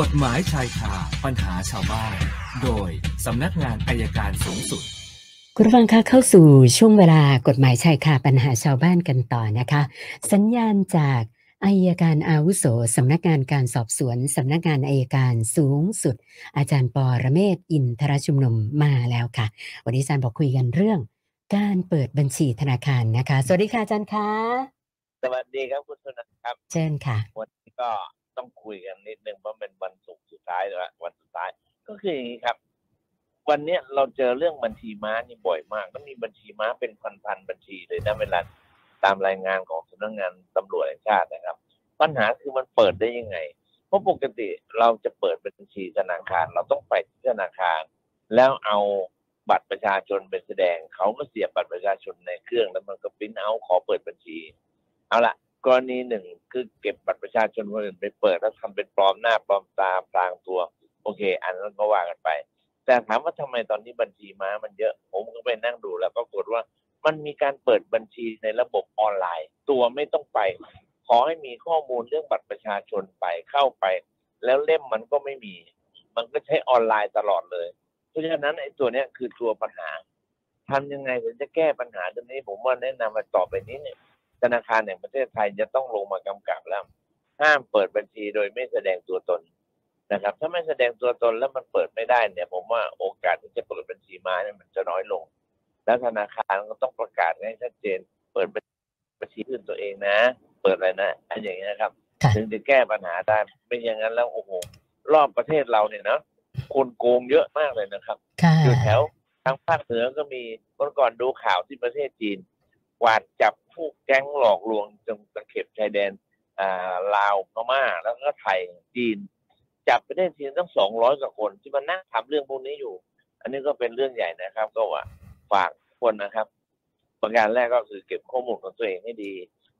กฎหมายชายคาปัญหาชาวบ้าน โดยสำนักงานอายการสูงสุด คุณฟังคะเข้าสู่ช่วงเวลากฎหมายชายคาปัญหาชาวบ้านกันต่อนะคะ สัญญาณจากอายการอาวุโสสำนักงานการสอบสวนสำนักงานอายการสูงสุด อาจารย์ปอระเมศอินทรชุมนุมมาแล้วค่ะ วันนี้อาจารย์บอกคุยกันเรื่อง การเปิดบัญชีธนาคารนะคะ สวัสดีค่ะอาจารย์คะสวัสดีครับคุณสุนันท์ครับ เชิญค่ะวันนี้ก็ ต้องคุยกันนิดนึงเพราะเป็นวันศุกร์สุดท้ายแล้ววันสุดท้าย ก็คืออย่างนี้ครับ วันเนี้ยเราเจอเรื่องบัญชีม้านี่บ่อยมากแล้วมีบัญชีม้าเป็นพันๆบัญชีเลยนะเวลาตามรายงานของสำนักงานตำรวจแห่งชาตินะครับ ปัญหาคือมันเปิดได้ยังไง เพราะปกติเราจะเปิดบัญชีธนาคาร เราต้องไปที่ธนาคาร แล้วเอาบัตรประชาชนไปแสดง เขาก็เสียบบัตรประชาชนในเครื่องแล้วมันก็ปริ้นเอาขอเปิดบัญชี เอาละ กรณีหนึ่งคือเก็บบัตรประชาชนคนอื่นไปเปิดแล้วทำเป็นปลอมหน้าปลอมตาพรางตัว โอเค อันนั้นก็ว่ากันไป แต่ถามว่าทำไมตอนนี้บัญชีม้ามันเยอะ ผมก็ไปนั่งดูแล้วก็ปรากฏว่ามันมีการเปิดบัญชีในระบบออนไลน์ ตัวไม่ต้องไป ขอให้มีข้อมูลเรื่องบัตรประชาชนไปเข้าไป แล้วเล่มมันก็ไม่มี มันก็ใช้ออนไลน์ตลอดเลย เพราะฉะนั้นไอ้ตัวเนี้ยคือตัวปัญหาทำยังไงถึงจะแก้ปัญหาตรงนี้ ผมว่าแนะนำมาต่อไปนี้เนี่ย ธนาคารแห่งประเทศไทยจะต้องลงมากำกับแล้ว ห้ามเปิดบัญชีโดยไม่แสดงตัวตนนะครับ ถ้าไม่แสดงตัวตนแล้วมันเปิดไม่ได้เนี่ย ผมว่าโอกาสที่จะเปิดบัญชีมาเนี่ยมันจะน้อยลง แล้วธนาคารก็ต้องประกาศให้ชัดเจน เปิดบัญชีอื่นตัวเองนะ เปิดอะไรนะอันอย่างนี้ยนะครับค่ะถึงจะแก้ปัญหาได้ไม่อย่างนั้นแล้วโอ้โหรอบประเทศเราเนี่ยเนาะคนโกงเยอะมากเลยนะครับค่ะอยู่แถวทางภาคเหนือก็มีเมื่อก่อนดูข่าวที่ประเทศจีนกวาดจับ ผู้แก๊งหลอกลวงจงตะเข็บชายแดนอ่าลาวพม่าแล้วก็ไทยจีน จับไปได้ทีตั้งสองร้อยกว่าคนที่มานั่งทำเรื่องพวกนี้อยู่ อันนี้ก็เป็นเรื่องใหญ่นะครับ ก็ว่าฝากคนนะครับ ประการแรกก็คือเก็บข้อมูลของตัวเองให้ดี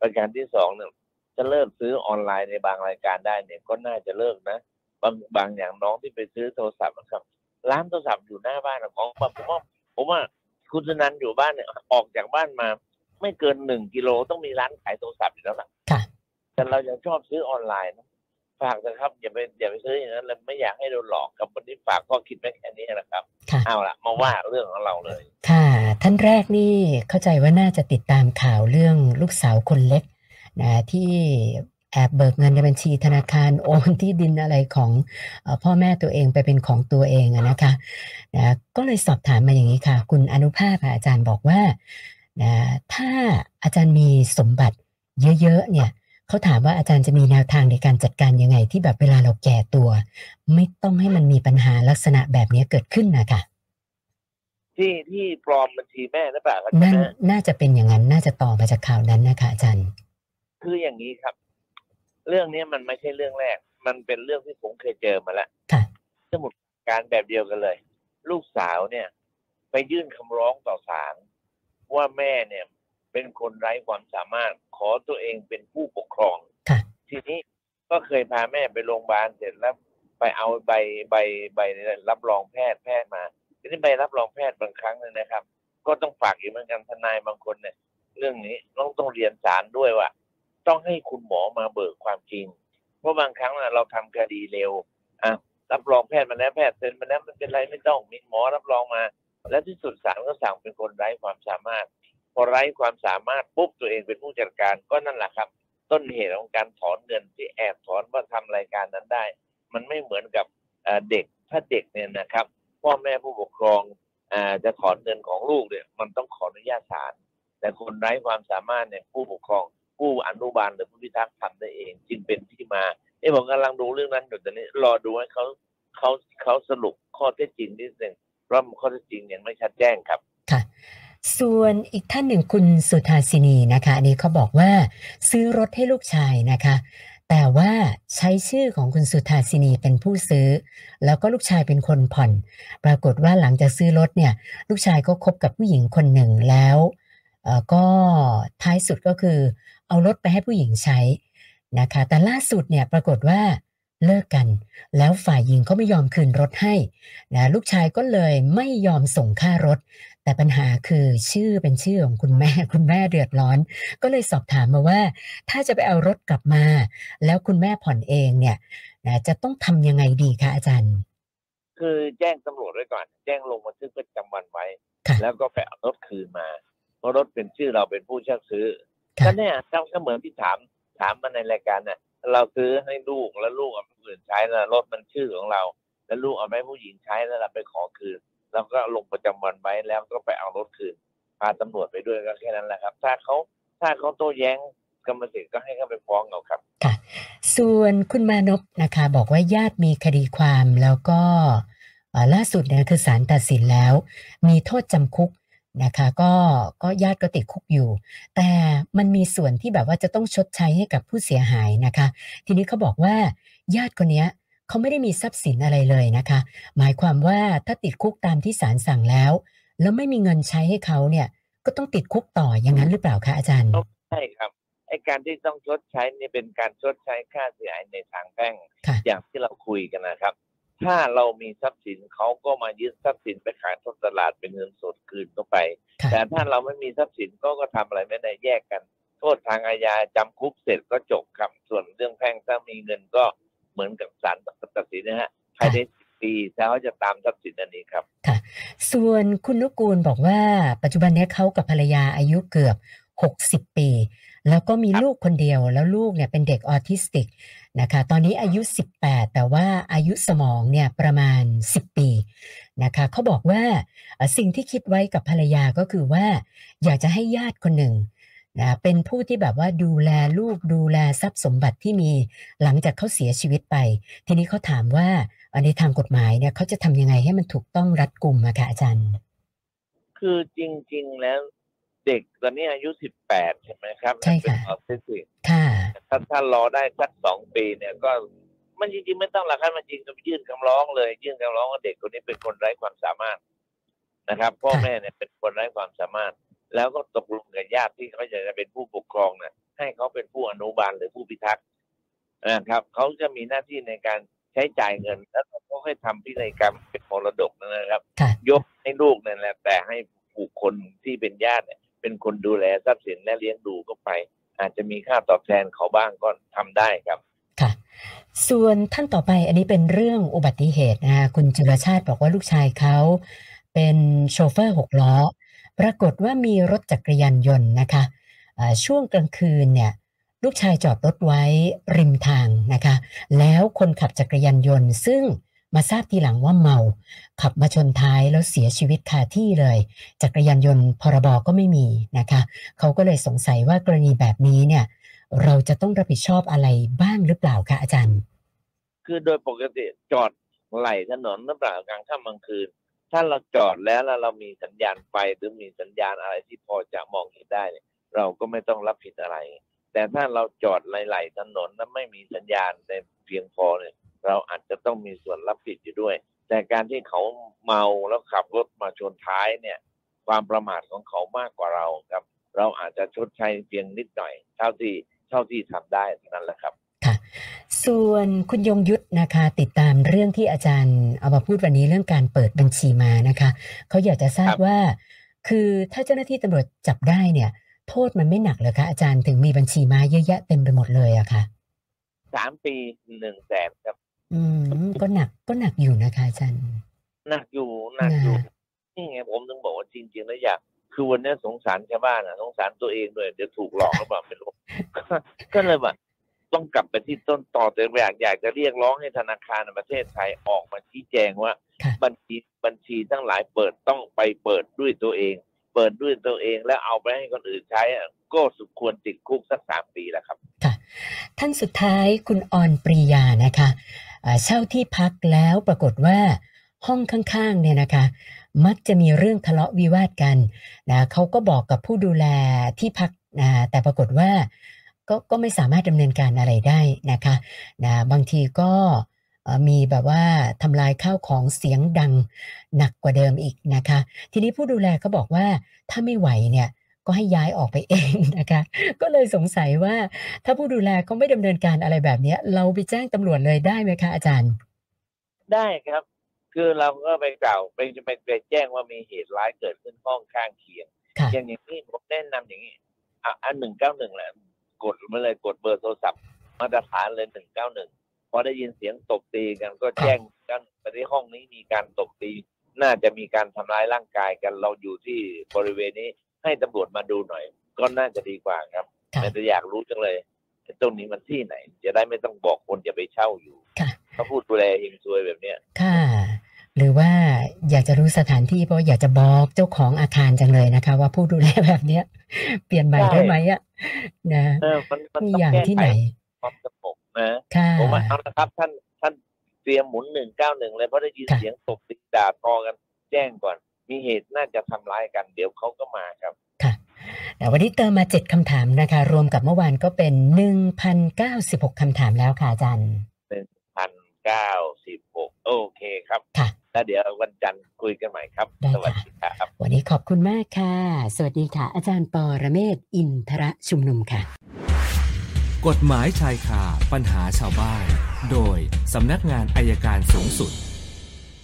ประการที่สองเนี่ยจะเลิกซื้อออนไลน์ในบางรายการได้เนี่ยก็น่าจะเลิกนะ บางบางอย่างน้องที่ไปซื้อโทรศัพท์นะครับร้านโทรศัพท์อยู่หน้าบ้านของผมว่าผมว่าคุณนันอยู่บ้านเนี่ยออกจากบ้านมา ไม่เกินหนึ่งกิโลต้องมีร้านขายโทรศัพท์อยู่แล้วล่ะค่ะแต่เรายังชอบซื้อออนไลน์นะฝากนะครับอย่าไปอย่าไปซื้ออย่างนั้นเลยไม่อยากให้โดนหลอกกับวันนี้ฝากข้อคิดไว้แค่นี้นะครับค่ะเอาละมาว่าเรื่องของเราเลย ค่ะ ท่านแรกนี่เข้าใจว่าน่าจะติดตามข่าวเรื่องลูกสาวคนเล็กนะที่แอบเบิกเงินในบัญชีธนาคารโอนที่ดินอะไรของเออพ่อแม่ตัวเองไปเป็นของตัวเองอะนะคะนะก็เลยสอบถามมาอย่างนี้ค่ะ คุณอนุภาพอะอาจารย์บอกว่า นะถ้าอาจารย์มีสมบัติเยอะๆเนี่ยเขาถามว่าอาจารย์จะมีแนวทางในการจัดการยังไง ที่แบบเวลาเราแก่ตัว ไม่ต้องให้มันมีปัญหาลักษณะแบบนี้เกิดขึ้นนะคะที่ที่ปลอมบัญชีแม่หรือเปล่าครับนั่นใช่ไหมน่าจะเป็นอย่างนั้นน่าจะต่อมาจากข่าวนั้นนะคะอาจารย์ คืออย่างนี้ครับ เรื่องนี้มันไม่ใช่เรื่องแรก มันเป็นเรื่องที่ผมเคยเจอมาแล้วค่ะสมุดการแบบเดียวกันเลย ลูกสาวเนี่ย ไปยื่นคำร้องต่อศาล ว่าแม่เนี่ย เป็นคนไร้ความสามารถขอตัวเองเป็นผู้ปกครองค่ะทีนี้ก็เคยพาแม่ไปโรงพยาบาลเสร็จแล้ว ไปเอาใบใบใบรับรองแพทย์แพทย์มาทีนี้ใบรับรองแพทย์บางครั้งเนี่ยนะครับ ก็ต้องฝากอยู่เหมือนกันทนายบางคนเนี่ย เรื่องนี้ต้องต้องเรียนศาลด้วยว่า ต้องให้คุณหมอมาเบิกความจริง เพราะบางครั้งน่ะเราทำคดีเร็วอะรับรองแพทย์มาแล้วแพทย์เซ็นมาแล้วมันเป็นไรไม่ต้องมีหมอรับรองมา และที่สุดศาลก็สั่งเป็นคนไร้ความสามารถ พอไร้ความสามารถปุ๊บตัวเองเป็นผู้จัดการก็นั่นแหละครับ ต้นเหตุของการถอนเงินที่แอบถอนว่าทำรายการนั้นได้ มันไม่เหมือนกับเด็กถ้าเด็กเนี่ยนะครับ พ่อแม่ผู้ปกครองจะถอนเงินของลูกเนี่ยมันต้องขออนุญาตศาลแต่คนไร้ความสามารถเนี่ยผู้ปกครอง ผู้อนุบาลหรือผู้พิทักษ์ทำได้เอง จึงเป็นที่มาเอ้ผมกำลังดูเรื่องนั้นอยู่ตอนนี้รอดูให้เขาเขาเขาสรุปข้อเท็จจริงนิดหนึ่ง เพราะข้อเท็จจริงยังไม่ชัดแจ้งครับค่ะส่วนอีกท่านหนึ่งคุณสุธาสินีนะคะอันนี้เขาบอกว่าซื้อรถให้ลูกชายนะคะ แต่ว่าใช้ชื่อของคุณสุธาสินีเป็นผู้ซื้อ แล้วก็ลูกชายเป็นคนผ่อน ปรากฏว่าหลังจากซื้อรถเนี่ย ลูกชายก็คบกับผู้หญิงคนหนึ่งแล้วเออก็ท้ายสุดก็คือ เอารถไปให้ผู้หญิงใช้นะคะ แต่ล่าสุดเนี่ยปรากฏว่า เลิกกัน แล้วฝ่ายหญิงก็ไม่ยอมคืนรถให้นะลูกชายก็เลยไม่ยอมส่งค่ารถ แต่ปัญหาคือชื่อเป็นชื่อของคุณแม่คุณแม่เดือดร้อน ก็เลยสอบถามมาว่า ถ้าจะไปเอารถกลับมา แล้วคุณแม่ผ่อนเองเนี่ยนะจะต้องทำยังไงดีคะอาจารย์ คือแจ้งตำรวจไว้ก่อน แจ้งลงบันทึกประจำวันไว้ค่ะแล้วก็ไปเอารถคืนมา เพราะรถเป็นชื่อเราเป็นผู้เช่าซื้อค่ะก็เนี่ยก็เหมือนที่ถามถามมาในรายการน่ะ เราซื้อให้ลูกแล้วลูกเอาไปอื่นใช้แล้วรถมันชื่อของเรา แล้วลูกเอาไปผู้หญิงใช้แล้วเราไปขอคืนเราก็ลงประจำวันไว้แล้วก็ไปเอารถคืนพาตำรวจไปด้วยก็แค่นั้นแหละครับ ถ้าเขาถ้าเขาโต้แย้งกรรมสิทธิ์ก็ให้เขาไปฟ้องเอาครับค่ะ ส่วนคุณมานพนะคะ บอกว่าญาติมีคดีความแล้วก็ล่าสุดเนี่ยคือศาลตัดสินแล้ว มีโทษจำคุก นะคะก็ก็ญาติก็ติดคุกอยู่ แต่มันมีส่วนที่แบบว่าจะต้องชดใช้ให้กับผู้เสียหายนะคะ ทีนี้เขาบอกว่าญาติคนเนี้ยเขาไม่ได้มีทรัพย์สินอะไรเลยนะคะ หมายความว่าถ้าติดคุกตามที่ศาลสั่งแล้ว แล้วไม่มีเงินใช้ให้เขาเนี่ย ก็ต้องติดคุกต่ออย่างนั้นหรือเปล่าคะอาจารย์ใช่ครับไอการที่ต้องชดใช้นี่เป็นการชดใช้ค่าเสียหายในทางแพ่งค่ะอย่างที่เราคุยกันนะครับ ถ้าเรามีทรัพย์สินเขาก็มายึดทรัพย์สินไปขายทอดตลาดเป็นเงินสดคืนเข้าไปค่ะแต่ถ้าเราไม่มีทรัพย์สินก็ก็ทำอะไรไม่ได้แยกกัน โทษทางอาญาจำคุกเสร็จก็จบครับส่วนเรื่องแพ่งถ้ามีเงินก็เหมือนกับศาลตัดสินนะฮะภายในสิบปีถ้าเขาจะตามทรัพย์สินอันนี้ครับส่วนคุณนุกูลบอกว่าปัจจุบันเนี้ยเขากับภรรยาอายุเกือบ 60 ปี แล้วก็มีครับลูกคนเดียวแล้วลูกเนี่ยเป็นเด็กออทิสติกนะคะตอนนี้อายุ 18 แต่ว่าอายุสมองเนี่ยประมาณ 10 ปีนะคะเขาบอกว่าเอ่อสิ่งที่คิดไว้กับภรรยาก็คือว่า อยากจะให้ญาติคนหนึ่งนะเป็นผู้ที่แบบว่าดูแลลูกดูแลทรัพย์สมบัติที่มีหลังจากเขาเสียชีวิตไป ทีนี้เขาถามว่าเอ่อในทางกฎหมายเนี่ยเขาจะทำยังไงให้มันถูกต้องรัดกุมอะค่ะอาจารย์ คือจริง ๆ แล้ว เด็กตอนนี้อายุสิบแปดใช่ไหมครับใช่ค่ะเป็นออทิสติกค่ะถ้าถ้ารอได้สักสองปีเนี่ยก็มันจริงๆไม่ต้องหรอกครับมันจริงก็ยื่นคำร้องเลย ยื่นคำร้องว่าเด็กคนนี้เป็นคนไร้ความสามารถนะครับ พ่อค่ะแม่เนี่ยเป็นคนไร้ความสามารถ แล้วก็ตกลงกับญาติที่เขาจะเป็นผู้ปกครองเนี่ยให้เขาเป็นผู้อนุบาลหรือผู้พิทักษ์นะครับเขาจะมีหน้าที่ในการใช้จ่ายเงิน แล้วเขาให้ทำพินัยกรรมเป็นมรดกนะครับค่ะยกให้ลูกนั่นแหละแต่ให้บุคคลที่เป็นญาติเนี่ย เป็นคนดูแลทรัพย์สินและเลี้ยงดูก็ไป อาจจะมีค่าตอบแทนเขาบ้างก็ทำได้ครับค่ะ ส่วนท่านต่อไปอันนี้เป็นเรื่องอุบัติเหตุนะคะคุณจุลชาติบอกว่าลูกชายเขาเป็นโชเฟอร์หกล้อ ปรากฏว่ามีรถจักรยานยนต์นะคะช่วงกลางคืนเนี่ยลูกชายจอดรถไว้ริมทางนะคะ แล้วคนขับจักรยานยนต์ ซึ่ง มาทราบทีหลังว่าเมา ขับมาชนท้ายแล้วเสียชีวิตคาที่เลย จักรยานยนต์พรบก็ไม่มีนะคะ เขาก็เลยสงสัยว่ากรณีแบบนี้เนี่ย เราจะต้องรับผิดชอบอะไรบ้างหรือเปล่าคะอาจารย์ คือโดยปกติจอดไหลถนนหรือเปล่ากลางค่ำกลางคืน ถ้าเราจอดแล้วแล้วเรามีสัญญาณไฟหรือมีสัญญาณอะไรที่พอจะมองเห็นได้เนี่ยเราก็ไม่ต้องรับผิดอะไร แต่ถ้าเราจอดไหลๆถนนแล้วไม่มีสัญญาณในเพียงพอเนี่ย เราอาจจะต้องมีส่วนรับผิดอยู่ด้วย แต่การที่เขาเมาแล้วขับรถมาชนท้ายเนี่ย ความประมาทของเขามากกว่าเราครับ เราอาจจะชดใช้เพียงนิดหน่อย เท่าที่เท่าที่ทำได้เท่านั้นแหละครับค่ะ ส่วนคุณยงยุทธนะคะ ติดตามเรื่องที่อาจารย์เอามาพูดวันนี้เรื่องการเปิดบัญชีมานะคะเขาอยากจะทราบครับว่า คือถ้าเจ้าหน้าที่ตำรวจจับได้เนี่ยโทษมันไม่หนักเลยคะอาจารย์ถึงมีบัญชีมาเยอะแยะเต็มไปหมดเลยอะค่ะสามปีหนึ่งแสนครับ อืมก็หนักก็หนักอยู่นะคะอาจารย์หนักอยู่หนักอยู่นะฮะนี่ไงผมถึงบอกว่าจริงๆแล้วอยากคือวันนี้สงสารชาวบ้านอะสงสารตัวเองด้วยเดี๋ยวถูกหลอกหรือเปล่าไม่รู้ก็เลยว่าต้องกลับไปที่ต้นต่อแต่อยากอยากจะเรียกร้องให้ธนาคารในประเทศไทยออกมาชี้แจงว่าค่ะบัญชีบัญชีทั้งหลายเปิดต้องไปเปิดด้วยตัวเอง เปิดด้วยตัวเองแล้วเอาไปให้คนอื่นใช้อะก็สมควรติดคุกสักสามปีแหละครับค่ะท่านสุดท้ายคุณออนปรียานะคะอ่า เช่าที่พักแล้วปรากฏว่าห้องข้างๆเนี่ยนะคะ มักจะมีเรื่องทะเลาะวิวาทกันนะเขาก็บอกกับผู้ดูแลที่พักนะแต่ปรากฏว่าก็ก็ไม่สามารถดำเนินการอะไรได้นะคะนะบางทีก็มีแบบว่าทำลายข้าวของเสียงดังหนักกว่าเดิมอีกนะคะ ทีนี้ผู้ดูแลก็บอกว่าถ้าไม่ไหวเนี่ย ก็ให้ย้ายออกไปเองนะคะ ก็เลยสงสัยว่าถ้าผู้ดูแลเขาไม่ดำเนินการอะไรแบบเนี้ย เราไปแจ้งตำรวจเลยได้ไหมคะอาจารย์ ได้ครับ คือเราก็ไปกล่าวไปไปไปแจ้งว่ามีเหตุร้ายเกิดขึ้นห้องข้างเคียงค่ะอย่างอย่างนี้ผมแนะนำอย่างนี้อะอันหนึ่งเก้าหนึ่งแหละกดมาเลยกดเบอร์โทรศัพท์ มาตรฐานเลยหนึ่งเก้าหนึ่งพอได้ยินเสียงตบตีกันก็แจ้งกันไปที่ห้องนี้มีการตบตี น่าจะมีการทำร้ายร่างกายกันเราอยู่ที่บริเวณนี้ ให้ตำรวจมาดูหน่อย ก็น่าจะดีกว่าครับค่ะแต่จะอยากรู้จังเลยไอ้ตรงนี้มันที่ไหน จะได้ไม่ต้องบอกคนจะไปเช่าอยู่ค่ะเขาพูดดูแลเองซวยแบบเนี้ยค่ะ หรือว่าอยากจะรู้สถานที่เพราะอยากจะบอกเจ้าของอาคารจังเลยนะคะ ว่าผู้ดูแลแบบเนี้ย เปลี่ยนใหม่ได้ไหมอะนะเออมันมันมีต้องอย่างแก้ที่ไขไหนความสงบนะค่ะผมว่าเอาละครับ ท่านท่านเตรียมหมุนหนึ่งเก้าหนึ่งเลยเพราะได้ยินค่ะเสียงตบตีด่าทอกันแจ้งก่อน มีเหตุน่าจะทำร้ายกัน เดี๋ยวเขาก็มาครับค่ะแต่วันนี้เติมมาเจ็ดคำถามนะคะ รวมกับเมื่อวานก็เป็นหนึ่งพันเก้าสิบหกคำถามแล้วค่ะอาจารย์พันเก้าสิบหกโอเคครับค่ะแล้วเดี๋ยววันจันทร์คุยกันใหม่ครับได้สวัสค่ะดีครับ วันนี้ขอบคุณมากค่ะ สวัสดีค่ะ อาจารย์ปอระเมศวร์อินทรชุมนุมค่ะ กฎหมายชายคาปัญหาชาวบ้าน โดยสำนักงานอายการสูงสุด